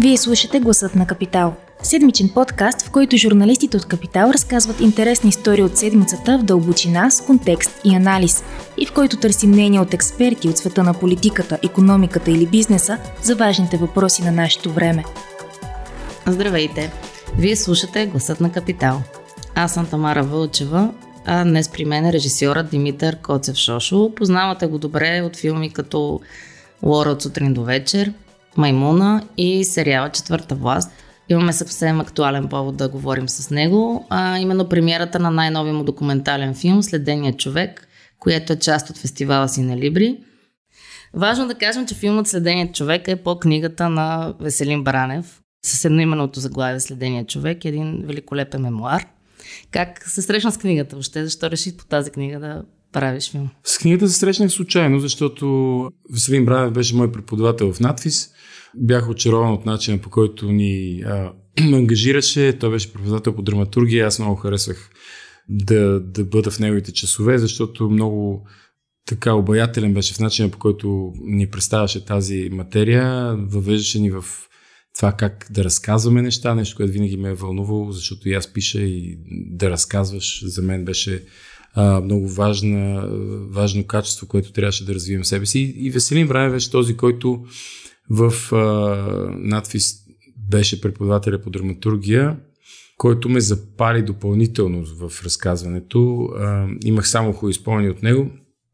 Вие слушате Гласът на Капитал. Седмичен подкаст, в който журналистите от Капитал разказват интересни истории от седмицата в дълбочина, с контекст и анализ, и в който търсим мнение от експерти от света на политиката, економиката или бизнеса за важните въпроси на нашето време. Здравейте! Вие слушате Гласът на Капитал. Аз съм Тамара Вълчева, а днес при мен е режисьорът Димитър Коцев Шошо. Познавате го добре от филми като Лора от сутрин до вечер, Маймуна и сериала Четвърта власт. Имаме съвсем актуален повод да говорим с него, а именно премиерата на най-новия му документален филм Следения човек, което е част от фестивала си на Либри. Важно да кажем, че филмът Следеният човек е по книгата на Веселин Баранев с едноименното заглавие Следеният човек, един великолепен мемуар. Как се срещна с книгата въобще? Защо реши по тази книга да правиш филм? С книгата се срещнах случайно, защото Веселин Бранев беше мой преподавател в надфис. Бях очарован от начина по който ни а, ангажираше. Той беше преподавател по драматургия. Аз много харесвах да, да бъда в неговите часове, защото много така обаятелен беше в начина по който ни представяше тази материя. Въвеждаше ни в това как да разказваме неща, нещо, което винаги ме е вълнувало, защото и аз пиша и да разказваш за мен беше а, много важна, важно качество, което трябваше да развием себе си. И Веселин Вранев беше този, който в а, надфис беше преподавателя по драматургия, който ме запали допълнително в разказването. А, имах само хубави спомени от него.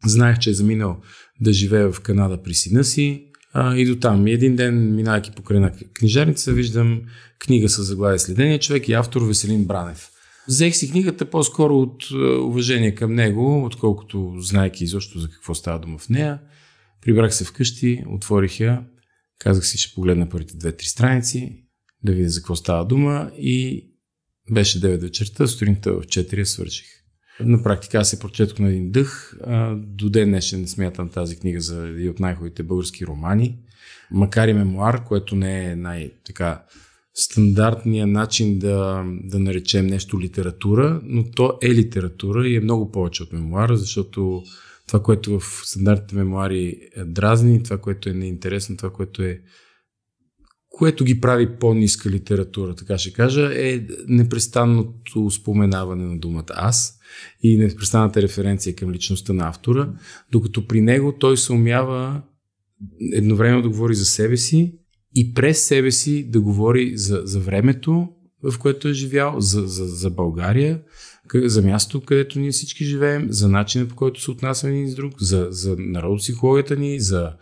Знаех, че е заминал да живее в Канада при сина си а, и до там. И един ден, минайки покрай на книжарница, виждам книга с заглавие Следения човек и автор Веселин Бранев. Взех си книгата по-скоро от е, уважение към него, отколкото знайки изобщо за какво става дума в нея. Прибрах се вкъщи, отворих я, казах си, ще погледна първите две-три страници, да видя за какво става дума и беше 9 вечерта, сутринта в 4 я свърших. На практика аз се прочетох на един дъх. До ден днешен не смятам тази книга за един от най-хубавите български романи. Макар и мемуар, което не е най-така стандартния начин да, да наречем нещо литература, но то е литература и е много повече от мемуара, защото това, което в стандартните мемуари е дразни, това, което е неинтересно, това, което е което ги прави по-ниска литература, така ще кажа, е непрестанното споменаване на думата аз и непрестанната референция към личността на автора, докато при него той се умява едновременно да говори за себе си и през себе си да говори за, за времето, в което е живял, за, за, за България, за мястото, където ние всички живеем, за начина по който се отнасяме един с друг, за, за народопсихологията ни, за,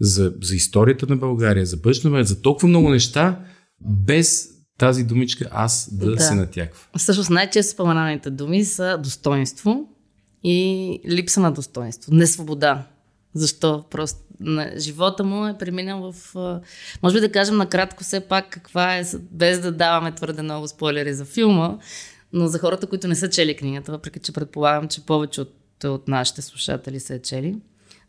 за, за историята на България, за бъдещето за толкова много неща, без тази думичка аз да, да. се натяква. Всъщност най-често споменаните думи са достоинство и липса на достоинство, несвобода. Защо? Просто на живота му е преминал в... Може би да кажем накратко все пак каква е, без да даваме твърде много спойлери за филма, но за хората, които не са чели книгата, въпреки че предполагам, че повече от, от нашите слушатели са е чели,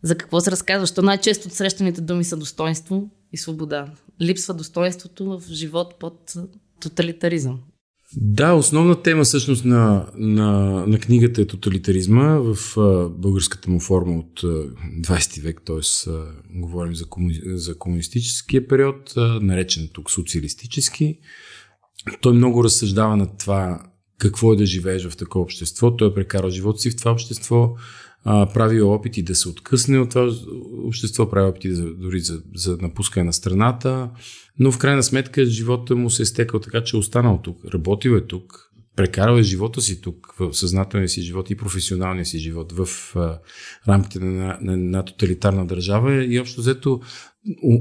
за какво се разказва? Защо най-често от срещаните думи са достоинство и свобода? Липсва достоинството в живот под тоталитаризъм. Да, основна тема всъщност на, на, на книгата е тоталитаризма в а, българската му форма от а, 20 век, т.е. говорим за, кому, за комунистическия период, а, наречен тук социалистически. Той много разсъждава на това какво е да живееш в такова общество. Той е прекарал живота си в това общество, а, прави опити да се откъсне от това общество, прави опити за, дори за, за напускане на страната, но в крайна сметка живота му се е стекал така, че е останал тук, работил е тук, прекарал е живота си тук, в съзнателния си живот и професионалния си живот в а, рамките на, на, на тоталитарна държава и общо взето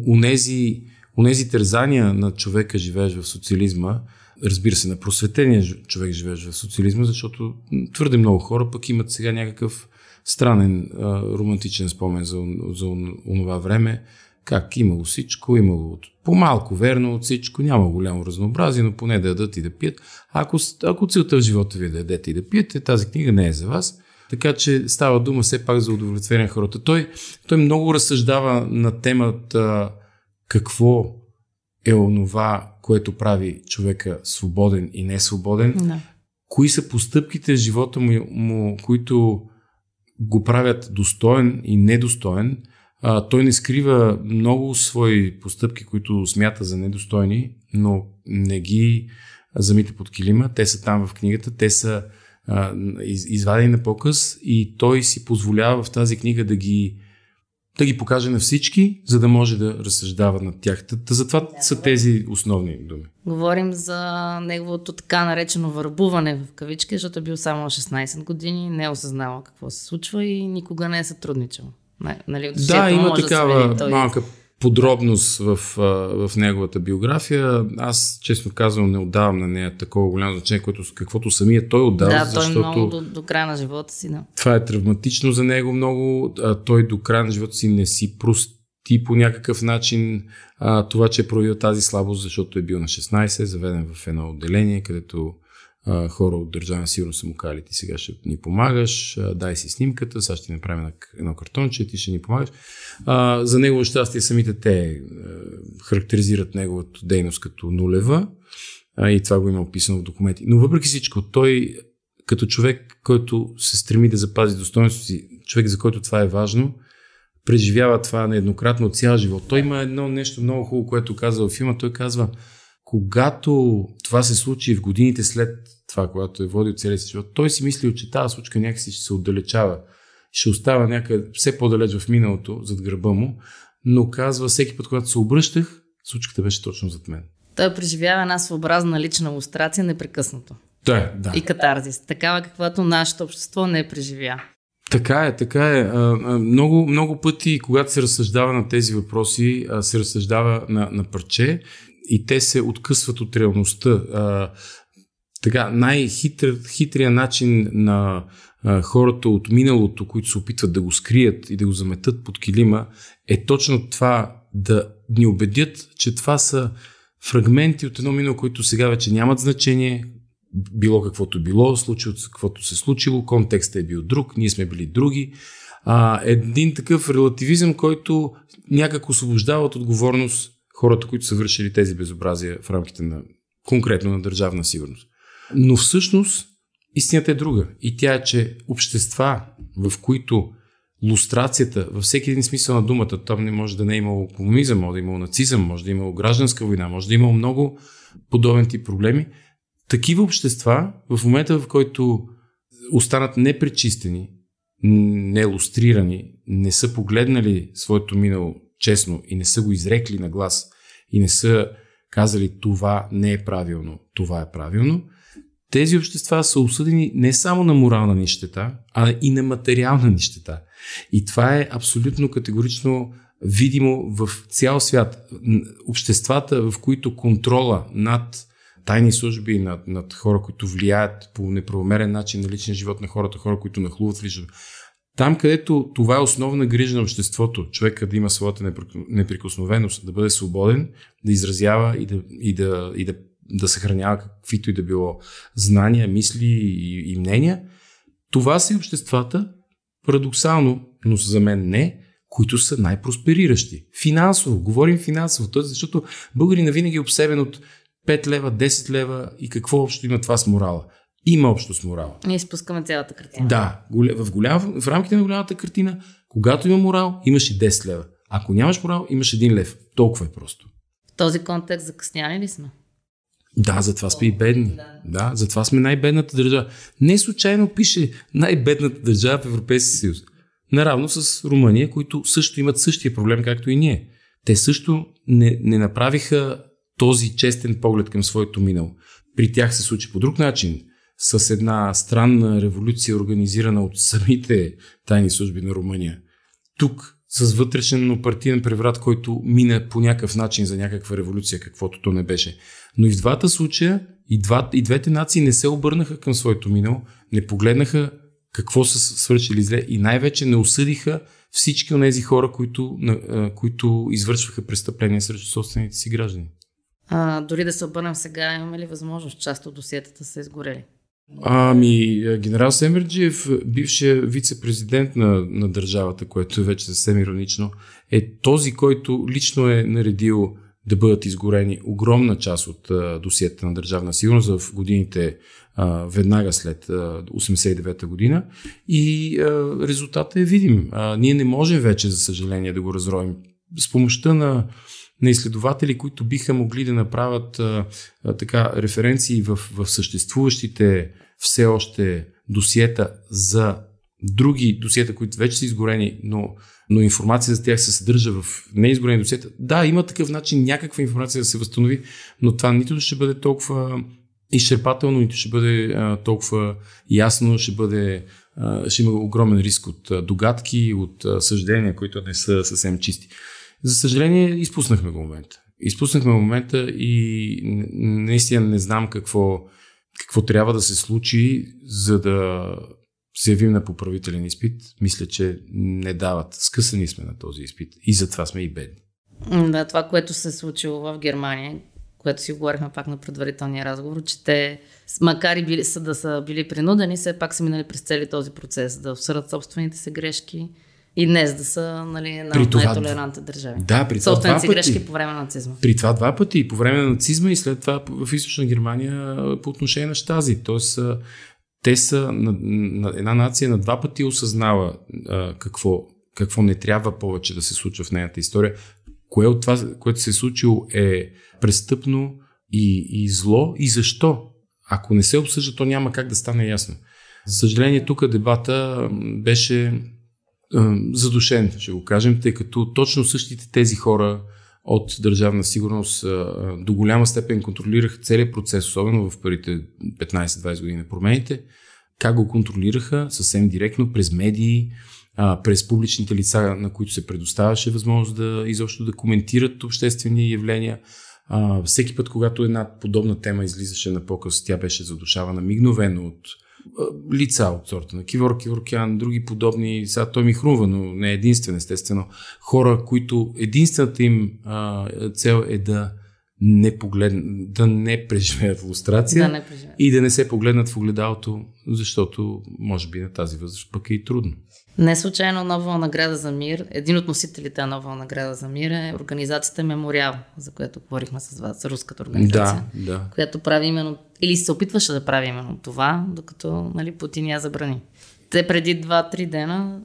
унези, унези тързания на човека, живееш в социализма, разбира се, на просветения човек живееш в социализма, защото твърде много хора пък имат сега някакъв странен а, романтичен спомен за, за онова време, как имало всичко, имало по-малко верно от всичко, няма голямо разнообразие, но поне да ядат и да пият. Ако, ако целта в живота ви е да ядете и да пиете, тази книга не е за вас. Така че става дума все пак за удовлетворение на хората. Той, той много разсъждава на темата какво е онова, което прави човека свободен и не свободен. Да. Кои са постъпките в живота му, му които го правят достоен и недостоен, а, той не скрива много свои постъпки, които смята за недостойни, но не ги замита под килима. Те са там в книгата, те са а, из, извадени на показ и той си позволява в тази книга да ги да ги покаже на всички, за да може да разсъждава над тях. Та, затова да, са тези основни думи. Говорим за неговото така наречено върбуване в кавички, защото е бил само 16 години, не е осъзнавал какво се случва и никога не е сътрудничал. Нали, да, има такава да малка подробност в, в неговата биография. Аз, честно казвам, не отдавам на нея такова голямо значение, което, каквото самия той отдава. Да, той защото много до, до края на живота си. Да. Това е травматично за него много. А, той до края на живота си не си прости по някакъв начин а, това, че е проявил тази слабост, защото е бил на 16, заведен в едно отделение, където а, хора от Държавна сигурност са му казали, ти сега ще ни помагаш, а, дай си снимката, сега ще направим едно картонче, ти ще ни помагаш. А, за негово щастие самите те а, характеризират неговата дейност като нулева а, и това го има описано в документи. Но въпреки всичко, той като човек, който се стреми да запази достоинството си, човек за който това е важно, преживява това нееднократно цял живот. Той има едно нещо много хубаво, което казва в филма. Той казва, когато това се случи в годините след това, когато е водил целия си живот, той си мислил, че тази случка някакси ще се отдалечава, ще остава някъде все по-далеч в миналото, зад гърба му, но казва, всеки път, когато се обръщах, случката беше точно зад мен. Той преживява една своеобразна лична лустрация непрекъснато. Да, да. И катарзис. Такава, каквато нашето общество не е преживя. Така е, така е. Много, много пъти, когато се разсъждава на тези въпроси, се разсъждава на, на парче и те се откъсват от реалността така, най-хитрия начин на а, хората от миналото, които се опитват да го скрият и да го заметат под килима, е точно това да ни убедят, че това са фрагменти от едно минало, които сега вече нямат значение, било каквото било, случило каквото се случило, контекстът е бил друг, ние сме били други. А, един такъв релативизъм, който някак освобождава от отговорност хората, които са вършили тези безобразия в рамките на конкретно на държавна сигурност. Но всъщност истината е друга. И тя е, че общества, в които лустрацията, във всеки един смисъл на думата, там не може да не е имало комунизъм, може да е имало нацизъм, може да е имало гражданска война, може да е имало много подобен тип проблеми. Такива общества, в момента в който останат непречистени, не лустрирани, не са погледнали своето минало честно и не са го изрекли на глас и не са казали това не е правилно, това е правилно, тези общества са осъдени не само на морална нищета, а и на материална нищета. И това е абсолютно категорично видимо в цял свят. Обществата, в които контрола над тайни служби, над, над хора, които влияят по неправомерен начин на личния живот на хората, хора, които нахлуват в лично. Там, където това е основна грижа на обществото, човека да има своята неприкосновеност, да бъде свободен, да изразява и да, и да, и да да съхранява каквито и да било знания, мисли и, и мнения. Това са и обществата, парадоксално, но за мен не, които са най-проспериращи. Финансово, говорим финансово, т.е. защото българина винаги е обсебен от 5 лева, 10 лева и какво общо има това с морала. Има общо с морала. Ние спускаме цялата картина. Да, в, голям, в рамките на голямата картина, когато има морал, имаш и 10 лева. Ако нямаш морал, имаш 1 лев. Толкова е просто. В този контекст закъсняли ли сме? Да, затова сме и бедни. Да, затова сме най-бедната държава. Не случайно пише най-бедната държава в Европейския съюз. Наравно с Румъния, които също имат същия проблем, както и ние. Те също не, не направиха този честен поглед към своето минало. При тях се случи по друг начин, с една странна революция, организирана от самите тайни служби на Румъния. Тук с вътрешен партиен преврат, който мина по някакъв начин за някаква революция, каквото то не беше. Но и в двата случая, и, два, и двете нации не се обърнаха към своето минало, не погледнаха какво са свършили зле и най-вече не осъдиха всички от тези хора, които, които извършваха престъпления срещу собствените си граждани. А, дори да се обърнем сега, имаме ли възможност част от досиетата са изгорели? Ами, генерал Семерджиев, бившия вице-президент на, на държавата, което е вече съвсем иронично, е този, който лично е наредил да бъдат изгорени огромна част от а, досиета на държавна сигурност в годините а, веднага след а, 89-та година и резултатът е видим. Ние не можем вече, за съжаление, да го разровим. С помощта на, на изследователи, които биха могли да направят а, а, така референции в, в съществуващите все още досиета за други досиета, които вече са изгорени, но, но информация за тях се съдържа в неизгорени досиета. Да, има такъв начин някаква информация да се възстанови, но това нито ще бъде толкова изчерпателно, нито ще бъде а, толкова ясно, ще бъде ще има огромен риск от догадки, от съждения, които не са съвсем чисти. За съжаление, изпуснахме го момента. Изпуснахме момента и наистина не знам какво, какво трябва да се случи, за да се явим на поправителен изпит. Мисля, че не дават. Скъсани сме на този изпит и затова сме и бедни. Да, това, което се е случило в Германия, което си говорихме пак на предварителния разговор, че те, макар и били, са, да са били принудени, все пак са минали през цели този процес, да обсъдят собствените си грешки и днес да са нали, на най-толерантни държави. Да, при това собствените си грешки по време на нацизма. При това два пъти, и по време на нацизма и след това в източна Германия по отношение на Штази. Тоест, те са на, на една нация на два пъти осъзнава а, какво, какво не трябва повече да се случва в нейната история. Кое от това, което се е случило е престъпно и, и зло и защо. Ако не се обсъжда, то няма как да стане ясно. За съжаление, тук дебата беше задушен, ще го кажем, тъй като точно същите тези хора от държавна сигурност до голяма степен контролираха целият процес, особено в първите 15-20 години на промените. Как го контролираха? Съвсем директно, през медии, през публичните лица, на които се предоставяше възможност да изобщо да коментират обществени явления. Всеки път, когато една подобна тема излизаше на показ, тя беше задушавана мигновено от лица от сорта на Кивор Киворкян, други подобни. Сега той ми хрумва, но не е единствен, естествено. Хора, които единствената им а, цел е да не поглед... да не преживеят лустрация да не преживеят. и да не се погледнат в огледалото, защото може би на тази възраст пък е и трудно. Не случайно нова награда за мир, един от носителите на нова награда за мир е организацията Мемориал, за която говорихме с вас, руската организация, да, да. която прави именно, или се опитваше да прави именно това, докато нали, Путин я забрани. Те преди 2-3 дена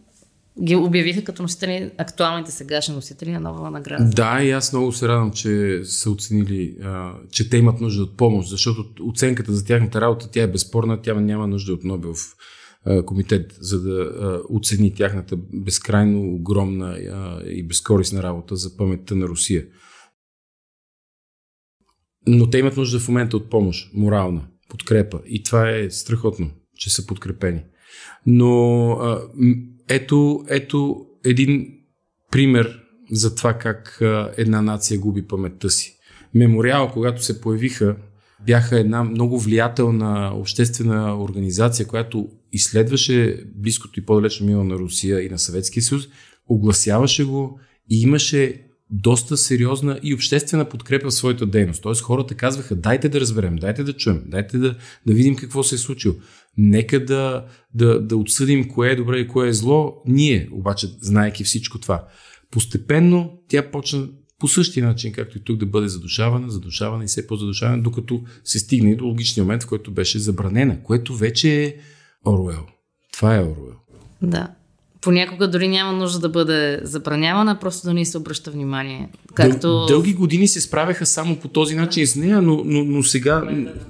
ги обявиха като носители, актуалните сегашни носители на нова награда. Да, и аз много се радвам, че са оценили, а, че те имат нужда от помощ, защото оценката за тяхната работа, тя е безспорна, тя няма нужда от Нобелов комитет, за да оцени тяхната безкрайно огромна и безкорисна работа за паметта на Русия. Но те имат нужда в момента от помощ, морална, подкрепа. И това е страхотно, че са подкрепени. Но ето, ето един пример за това как една нация губи паметта си. Мемориал, когато се появиха, бяха една много влиятелна обществена организация, която изследваше близкото и по-далечно минало на Русия и на Съветския съюз, огласяваше го и имаше доста сериозна и обществена подкрепа в своята дейност. Тоест хората казваха, дайте да разберем, дайте да чуем, дайте да, да видим какво се е случило. Нека да, да, да отсъдим кое е добре и кое е зло, ние, обаче, знаеки всичко това. Постепенно тя почна по същия начин, както и тук да бъде задушавана, задушавана и все по-задушавана, докато се стигне до логичния момент, в който беше забранена, което вече е Оруел. Това е Оруел. Да. Понякога дори няма нужда да бъде забранявана, просто да ни се обръща внимание. Както... Дъл, дълги години се справяха само по този начин с нея, но, но, но, сега,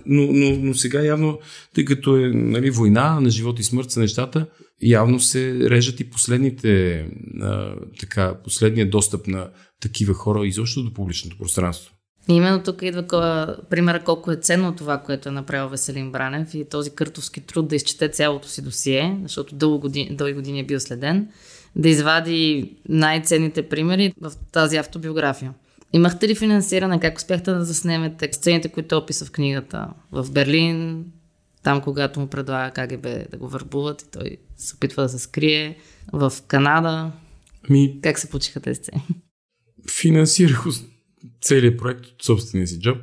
но, но, но сега явно, тъй като е нали, война на живот и смърт са нещата, явно се режат и последните, а, така, последния достъп на такива хора изобщо до публичното пространство. И именно тук идва коя, примера колко е ценно това, което е направил Веселин Бранев и този къртовски труд да изчете цялото си досие, защото дълго години, дълги години е бил следен, да извади най-ценните примери в тази автобиография. Имахте ли финансиране? Как успяхте да заснемете сцените, които описа в книгата? В Берлин, там когато му предлага КГБ да го върбуват и той се опитва да се скрие. В Канада. Ми... Как се получиха тези сцени? Финансирах целият проект от собствения си джоб.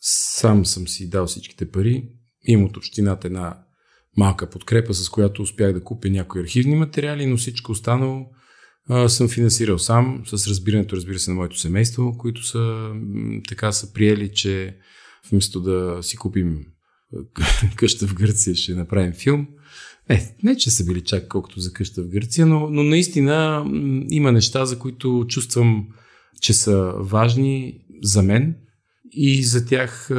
Сам съм си дал всичките пари. Имам от общината една малка подкрепа, с която успях да купя някои архивни материали, но всичко останало а, съм финансирал сам, с разбирането, разбира се, на моето семейство, които са така са приели, че вместо да си купим къща в Гърция ще направим филм. Е, не, че са били чак колкото за къща в Гърция, но, но наистина има неща, за които чувствам, че са важни за мен и за тях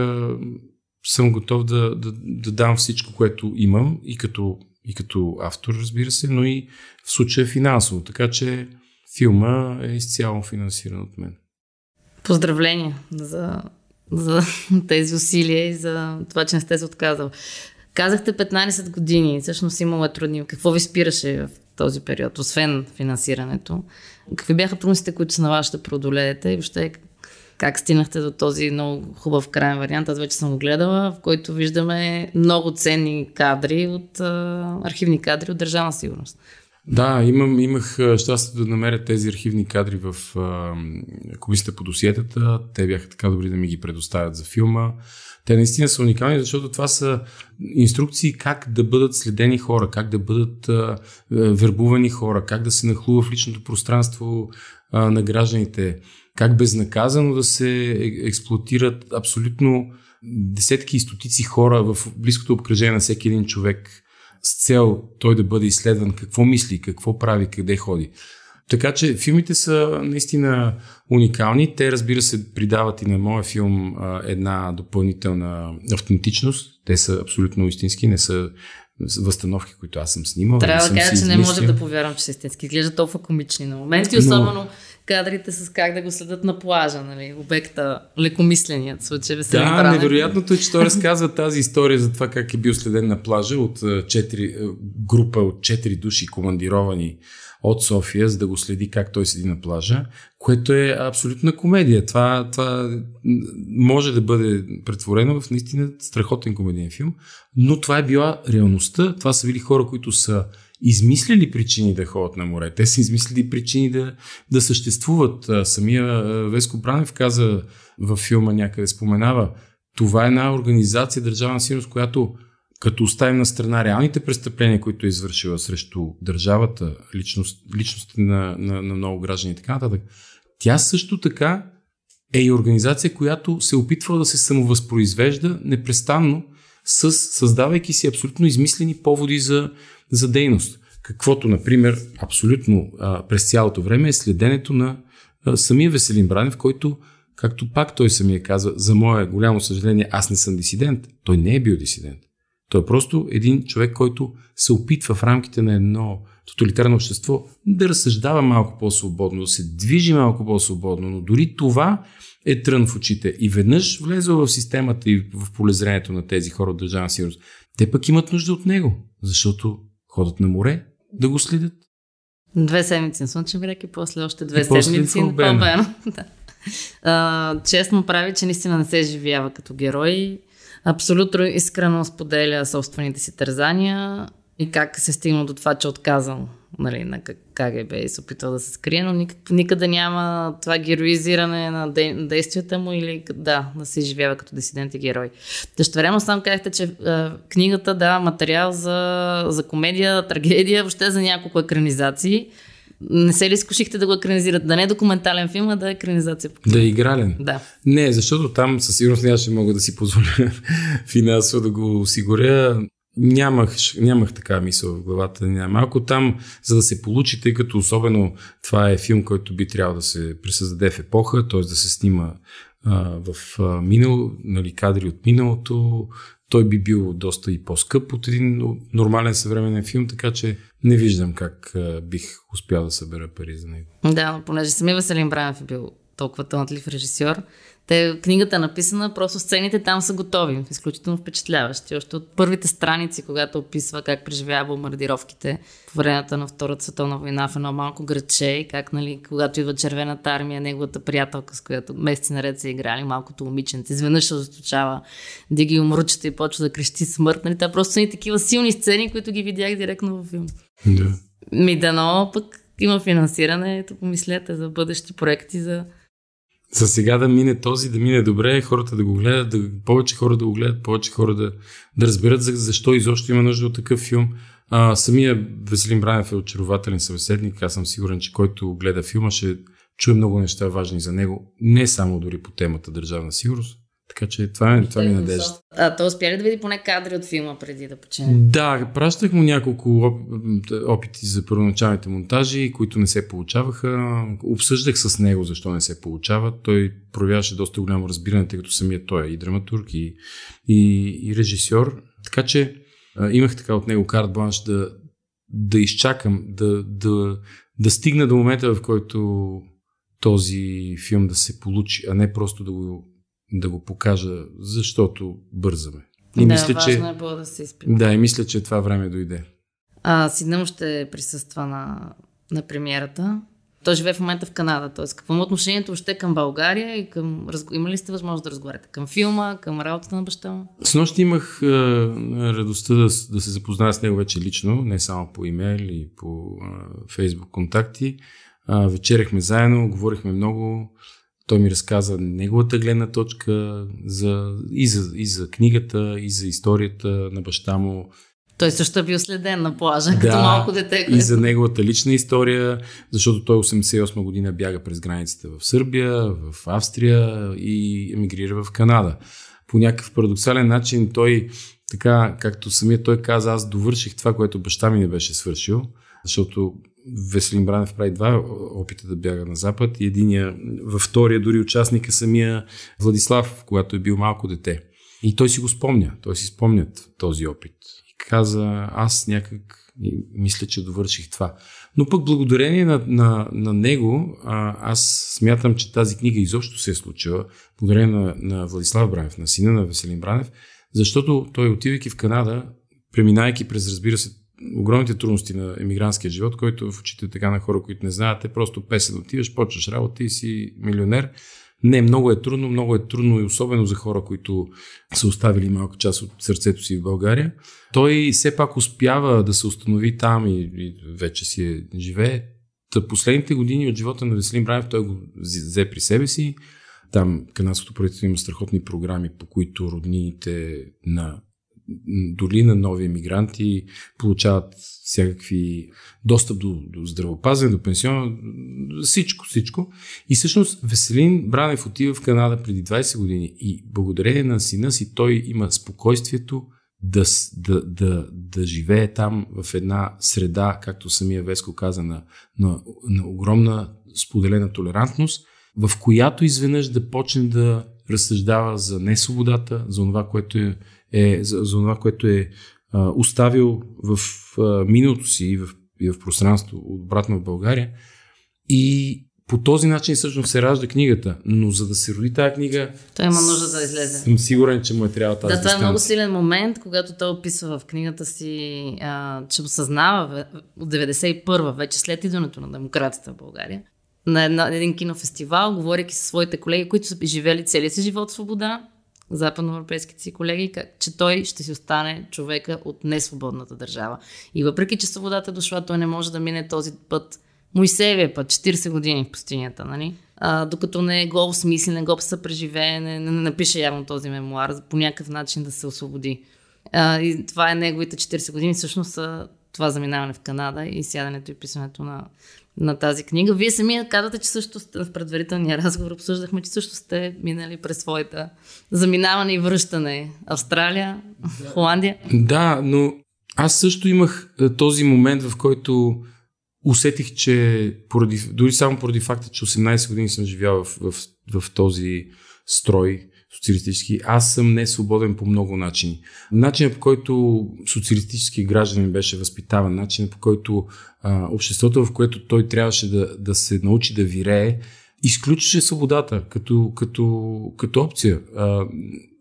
съм готов да, да, да дам всичко, което имам и като, и като автор, разбира се, но и в случая финансово. Така че филма е изцяло финансиран от мен. Поздравления за, за тези усилия и за това, че не сте се отказал. Казахте 15 години, всъщност имало е трудни. Какво ви спираше в този период, освен финансирането? Какви бяха трудностите, които са на вас да преодолеете и въобще как стигнахте до този много хубав крайен вариант? Аз вече съм го гледала, в който виждаме много ценни кадри от архивни кадри от Държавна сигурност. Да, имам, имах щастието да намеря тези архивни кадри в а, комисията по досиетата. Те бяха така добри да ми ги предоставят за филма. Те наистина са уникални, защото това са инструкции как да бъдат следени хора, как да бъдат а, вербувани хора, как да се нахлува в личното пространство а, на гражданите, как безнаказано да се е, експлуатират абсолютно десетки и стотици хора в близкото обкръжение на всеки един човек с цел той да бъде изследван какво мисли, какво прави, къде ходи. Така че филмите са наистина уникални. Те, разбира се, придават и на моя филм а, една допълнителна автентичност. Те са абсолютно истински, не са възстановки, които аз съм снимал. Трябва да кажа, че не може да повярвам, че са истински. Изглежда толкова комични на моменти, особено Но... кадрите с как да го следят на плажа, нали? обекта, лекомисленият случай. Да, Бранев. невероятното е, че той разказва тази история за това как е бил следен на плажа от 4, група от 4 души командировани от София, за да го следи как той седи на плажа, което е абсолютна комедия. Това, това може да бъде претворено в наистина страхотен комедиен филм, но това е била реалността. Това са били хора, които са измислили причини да ходят на море. Те са измислили причини да, да съществуват. Самия Веско Бранев каза във филма някъде, споменава, това е една организация, държавна сигурност, която като оставим на страна реалните престъпления, които е извършила срещу държавата, личност, личности на, на, на много граждани и така нататък, тя също така е и организация, която се опитва да се самовъзпроизвежда непрестанно, с, създавайки си абсолютно измислени поводи за, за дейност. Каквото, например, абсолютно а, през цялото време е следенето на а, самия Веселин Бранев, който, както пак той самия казва, за мое голямо съжаление, аз не съм дисидент. Той не е бил дисидент. Той е просто един човек, който се опитва в рамките на едно тоталитарно общество да разсъждава малко по-свободно, да се движи малко по-свободно, но дори това е трън в очите. И веднъж влезе в системата и в полезрението на тези хора от държавна сигурност, те пък имат нужда от него, защото ходят на море да го следят. Две седмици на Слънчев бряг и после още две и седмици на Палбена. да. честно прави, че наистина не се живява като герой абсолютно искрено споделя собствените си тързания и как се стигна до това, че е отказал нали, на КГБ и се опитал да се скрие, но никак, никъде няма това героизиране на, де, на действията му или да, да се изживява като дисидент и герой. Същевременно сам казахте, че е, книгата дава материал за, за комедия, трагедия, въобще за няколко екранизации. Не се ли изкушихте да го екранизират? Да не е документален филм, а да е екранизация. По да е игрален? Да. Не, защото там със сигурност нямаше мога да си позволя финансово да го осигуря. Нямах, нямах така мисъл в главата. Малко там, за да се получи, тъй като особено това е филм, който би трябвало да се пресъздаде в епоха, т.е. да се снима а, в а, минало, нали, кадри от миналото, той би бил доста и по-скъп от един нормален съвременен филм, така че не виждам как бих успял да събера пари за него. Да, но понеже самия Веселин Бранев е бил толкова талантлив режисьор, те, книгата е написана, просто сцените там са готови, изключително впечатляващи. Още от първите страници, когато описва как преживява бомбардировките по времето на Втората световна война в едно малко градче и как, нали, когато идва червената армия, неговата приятелка, с която месеци наред са играли, малкото момиченце, изведнъж се засточава, диги умручета и почва да крещи смърт. Нали, това просто са и такива силни сцени, които ги видях директно във филм. Да. Ми дано пък има финансиране, ето помислете за бъдещи проекти, за за сега да мине този, да мине добре, хората да го гледат, да, повече хора да го гледат, повече хора да, да разберат за, защо изобщо има нужда от такъв филм. А, самия Веселин Бранев е очарователен събеседник. Аз съм сигурен, че който гледа филма ще чуе много неща важни за него. Не само дори по темата държавна сигурност, Така че това, е, това ми е надежда. А то успя ли да види поне кадри от филма преди да почине? Да, пращах му няколко опити за първоначалните монтажи, които не се получаваха. Обсъждах с него защо не се получават. Той проявяваше доста голямо разбиране, тъй като самият той е и драматург, и, и, и режисьор. Така че а, имах така от него карт бланш да, да изчакам, да, да, да стигна до момента, в който този филм да се получи, а не просто да го да го покажа, защото бързаме. И да, мисля, важно че, е било да се изпита. Да, и мисля, че това време дойде. А, Сиднъм ще присъства на, на премиерата. Той живее в момента в Канада. Т.е. какво му отношението още към България и към... Има ли сте възможност да разговаряте? Към филма, към работата на баща му? С нощи имах е, радостта да, да се запозная с него вече лично, не само по имейл и по е, фейсбук контакти. Е, вечеряхме заедно, говорихме много. Той ми разказа неговата гледна точка за, и, за, и за книгата, и за историята на баща му. Той също е бил следен на плажа, да, като малко дете. И за неговата лична история, защото той 88 година бяга през границите в Сърбия, в Австрия и емигрира в Канада. По някакъв парадоксален начин той, така както самият той каза, аз довърших това, което баща ми не беше свършил, защото Веселин Бранев прави два опита да бяга на запад и единия, във втория дори участник е самия Владислав, когато е бил малко дете. И той си го спомня, той си спомнят този опит. И каза, аз някак мисля, че довърших това. Но пък благодарение на, на, на него, а, аз смятам, че тази книга изобщо се е случила, благодарение на, на Владислав Бранев, на сина на Веселин Бранев, защото той, отивайки в Канада, преминайки през, разбира се, огромните трудности на емигрантския живот, който в очите така на хора, които не знаят, е просто песен. Отиваш, почваш работа и си милионер. Не, много е трудно, много е трудно и особено за хора, които са оставили малка част от сърцето си в България. Той все пак успява да се установи там и, и вече си е, живее. Та последните години от живота на Веселин Браев той го взе при себе си. Там канадското правителство има страхотни програми, по които роднините на дори на нови емигранти получават всякакви достъп до, до здравопазване, до пенсион, всичко, всичко. И всъщност Веселин Бранев отива в Канада преди 20 години и благодарение на сина си той има спокойствието да, да, да, да живее там в една среда, както самия Веско каза, на, на, на огромна споделена толерантност, в която изведнъж да почне да разсъждава за несвободата, за това, което е е за, за това, което е а, оставил в а, миналото си и в, и в пространство, обратно в България. И по този начин всъщност се ражда книгата. Но за да се роди тази книга. Той има нужда да излезе. Съм сигурен, че му е трябва тази. Да, това е много силен момент, когато той описва в книгата си, а, че осъзнава от 91-а, вече след идването на демокрацията в България, на една, един кинофестивал, говоряки със своите колеги, които са живели целия си живот в свобода, западноевропейските си колеги, че той ще си остане човека от несвободната държава. И въпреки, че свободата е дошла, той не може да мине този път, Моисеевия път, 40 години в пустинята, нали? А, докато не е го осмисли, не го съпреживее, не, не, не напише явно този мемуар, по някакъв начин да се освободи. А, и това е неговите 40 години, всъщност това заминаване в Канада и сядането и писането на на тази книга. Вие самия казвате, че също сте, в предварителния разговор обсъждахме, че също сте минали през своята заминаване и връщане. Австралия, да. Холандия. Да, но аз също имах е, този момент, в който усетих, че поради, дори само поради факта, че 18 години съм живял в, в, в този строй, социалистически, аз съм не свободен по много начини. Начинът по който социалистически гражданин беше възпитаван, начинът по който а, обществото, в което той трябваше да, да се научи да вирее, изключваше свободата като, като, като опция. А,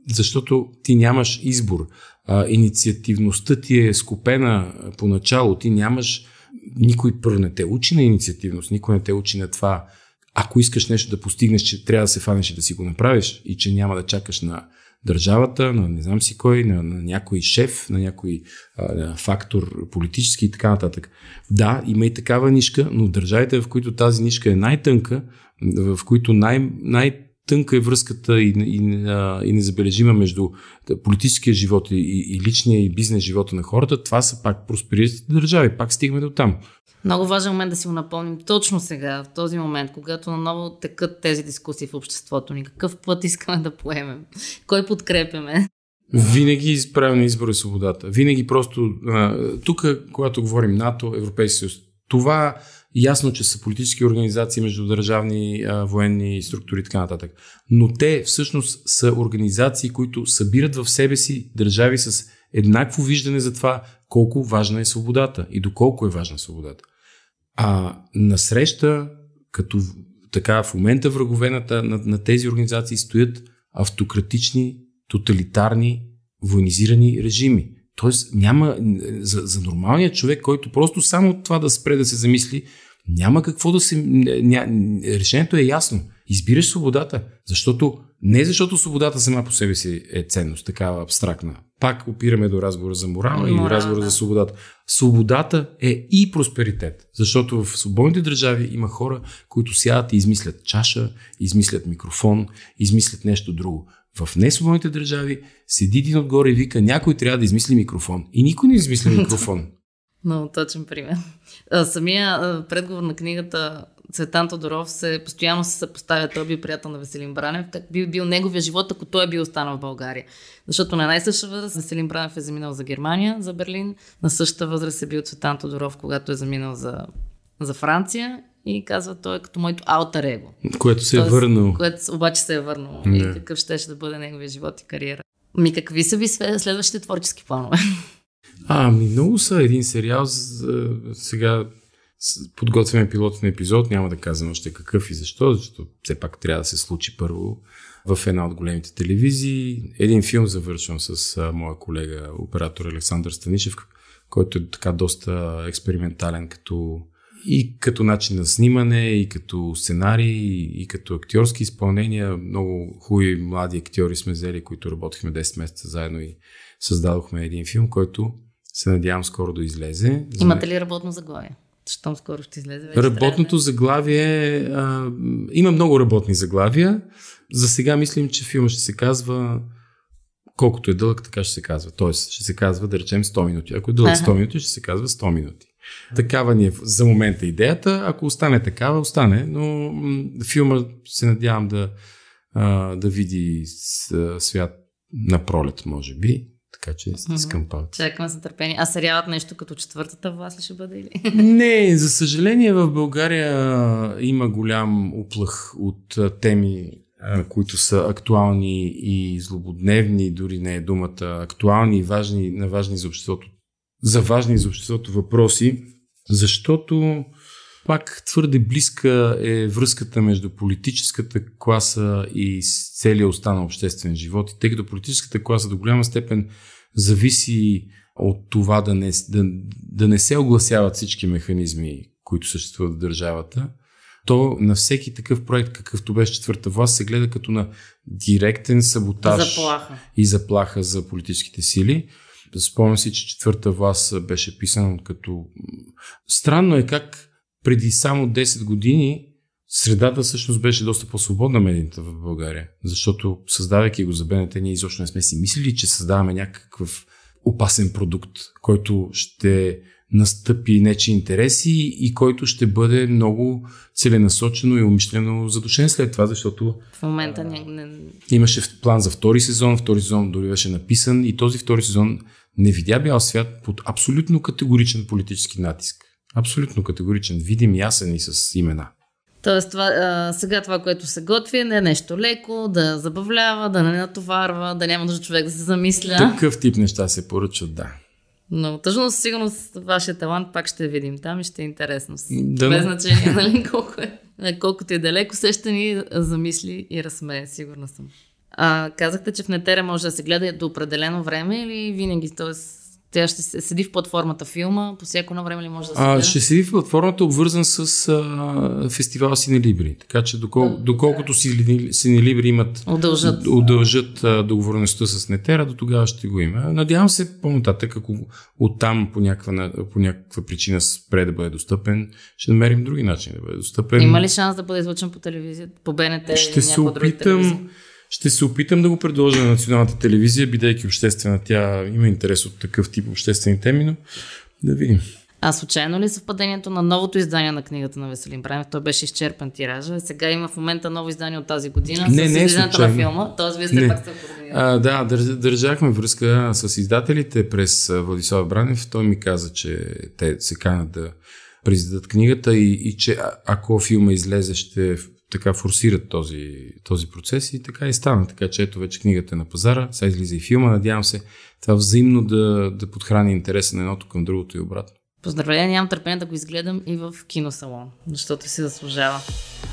защото ти нямаш избор. А, инициативността ти е скупена поначало. Ти нямаш. Никой първо не те учи на инициативност, никой не те учи на това ако искаш нещо да постигнеш, че трябва да се фанеш и да си го направиш и че няма да чакаш на държавата, на не знам си кой, на, на някой шеф, на някой а, фактор политически и така нататък. Да, има и такава нишка, но държавите, в които тази нишка е най-тънка, в които най- най- тънка е връзката и, и, и незабележима между политическия живот и, и личния и бизнес живота на хората, това са пак проспериращите държави. Пак стигаме до там. Много важен момент да си го напомним точно сега, в този момент, когато наново текат тези дискусии в обществото ни. Какъв път искаме да поемем? Кой подкрепяме? Винаги правилно избор е свободата. Винаги просто... Тук, когато говорим НАТО, Европейски съюз, това ясно, че са политически организации, междудържавни военни структури и така нататък. Но те всъщност са организации, които събират в себе си държави с еднакво виждане за това колко важна е свободата и доколко е важна свободата. А насреща, като така в момента враговената на, на тези организации стоят автократични, тоталитарни, военизирани режими. Тоест няма за, за нормалния човек, който просто само това да спре да се замисли, няма какво да се... Ня, решението е ясно. Избираш свободата, защото не защото свободата сама по себе си е ценност, такава абстрактна. Пак опираме до разговора за морала и разговора да. за свободата. Свободата е и просперитет, защото в свободните държави има хора, които сядат и измислят чаша, измислят микрофон, измислят нещо друго. В несвободните държави седи един отгоре и вика, някой трябва да измисли микрофон. И никой не измисля микрофон. Много точен пример. Самия предговор на книгата Цветан Тодоров се постоянно се съпоставя, той би приятел на Веселин Бранев, как би бил неговия живот, ако той е бил останал в България. Защото на най-съща възраст Веселин Бранев е заминал за Германия, за Берлин, на същата възраст е бил Цветан Тодоров, когато е заминал за, за Франция и казва, той е като моето алтер его. Което се е върнал. Което обаче се е върнал. Не. И какъв ще, ще да бъде неговия живот и кариера. Ми какви са ви следващите творчески планове? Ами, много са един сериал. Сега подготвяме пилот на епизод, няма да казвам още какъв и защо, защото все пак трябва да се случи първо в една от големите телевизии. Един филм завършвам с а, моя колега, оператор Александър Станишев, който е така доста експериментален като и като начин на снимане, и като сценарий, и като актьорски изпълнения. Много хубави млади актьори сме взели, които работихме 10 месеца заедно и създадохме един филм, който се надявам скоро да излезе. Имате ли работно заглавие? Щом скоро ще излезе вече Работното трябва. заглавие... А, има много работни заглавия. За сега мислим, че филма ще се казва колкото е дълъг, така ще се казва. Тоест, ще се казва, да речем, 100 минути. Ако е дълъг 100 минути, ще се казва 100 минути. Такава ни е за момента идеята. Ако остане такава, остане. Но филма се надявам да, да види свят на пролет, може би. Така че стискам палци. Чакаме за търпение. А сериалът нещо като четвъртата власт ли ще бъде или? Не, за съжаление в България има голям уплах от теми, които са актуални и злободневни, дори не е думата, актуални и важни, на важни за обществото, за важни за обществото въпроси, защото пак твърде близка е връзката между политическата класа и целият останал обществен живот. И тъй като политическата класа до голяма степен зависи от това да не, да, да не се огласяват всички механизми, които съществуват в държавата, то на всеки такъв проект, какъвто беше четвърта власт, се гледа като на директен саботаж заплаха. и заплаха за политическите сили. Спомням си, че четвърта власт беше писана като... Странно е как преди само 10 години средата всъщност беше доста по-свободна медийната в България. Защото създавайки го за БНТ, ние изобщо не сме си мислили, че създаваме някакъв опасен продукт, който ще настъпи нечи интереси и който ще бъде много целенасочено и умишлено задушен след това, защото в момента не, не... имаше план за втори сезон, втори сезон дори беше написан и този втори сезон не видя бял свят под абсолютно категоричен политически натиск. Абсолютно категоричен, видим, ясен и с имена. Тоест, това, а, сега това, което се готви, е нещо леко, да забавлява, да не натоварва, да няма нужда човек да се замисля. Такъв тип неща се поръчат, да. Но тъжно със сигурност вашия талант пак ще видим там и ще е интересно. Да, Без значение, нали, колко е. Колкото е далеко, се ще ни замисли и разсмее, сигурна съм. А, казахте, че в Нетере може да се гледа до определено време или винаги, т.е. Тя ще седи в платформата филма, по всяко едно време ли може да се а, Ще седи в платформата, обвързан с а, фестивал Синелибри. Така че докол, да, доколкото Синелибри имат удължат, удължат а, договорността с Нетера, до тогава ще го има. Надявам се по-нататък, ако оттам по някаква, по някаква причина спре да бъде достъпен, ще намерим други начини да бъде достъпен. Има ли шанс да бъде излъчен по телевизията, по БНТ ще се опитам, ще се опитам да го предложа на националната телевизия, бидейки обществена. Тя има интерес от такъв тип обществени теми, но да видим. А случайно ли съвпадението на новото издание на книгата на Веселин Бранев? Той беше изчерпан тиража. Сега има в момента ново издание от тази година не, с не е на филма. Тоест, вие сте не. пак се а, Да, държахме връзка с издателите през Владислав Бранев. Той ми каза, че те се канат да произведат книгата и, и че ако филма излезе, ще така форсират този, този процес и така и стана. Така че ето вече книгата е на пазара, сега излиза и филма. Надявам се това взаимно да, да подхрани интереса на едното към другото и обратно. Поздравления, нямам търпение да го изгледам и в киносалон, защото си заслужава.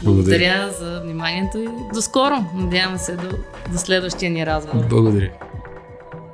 Благодаря. Благодаря за вниманието и до скоро. Надявам се до, до следващия ни разговор. Благодаря.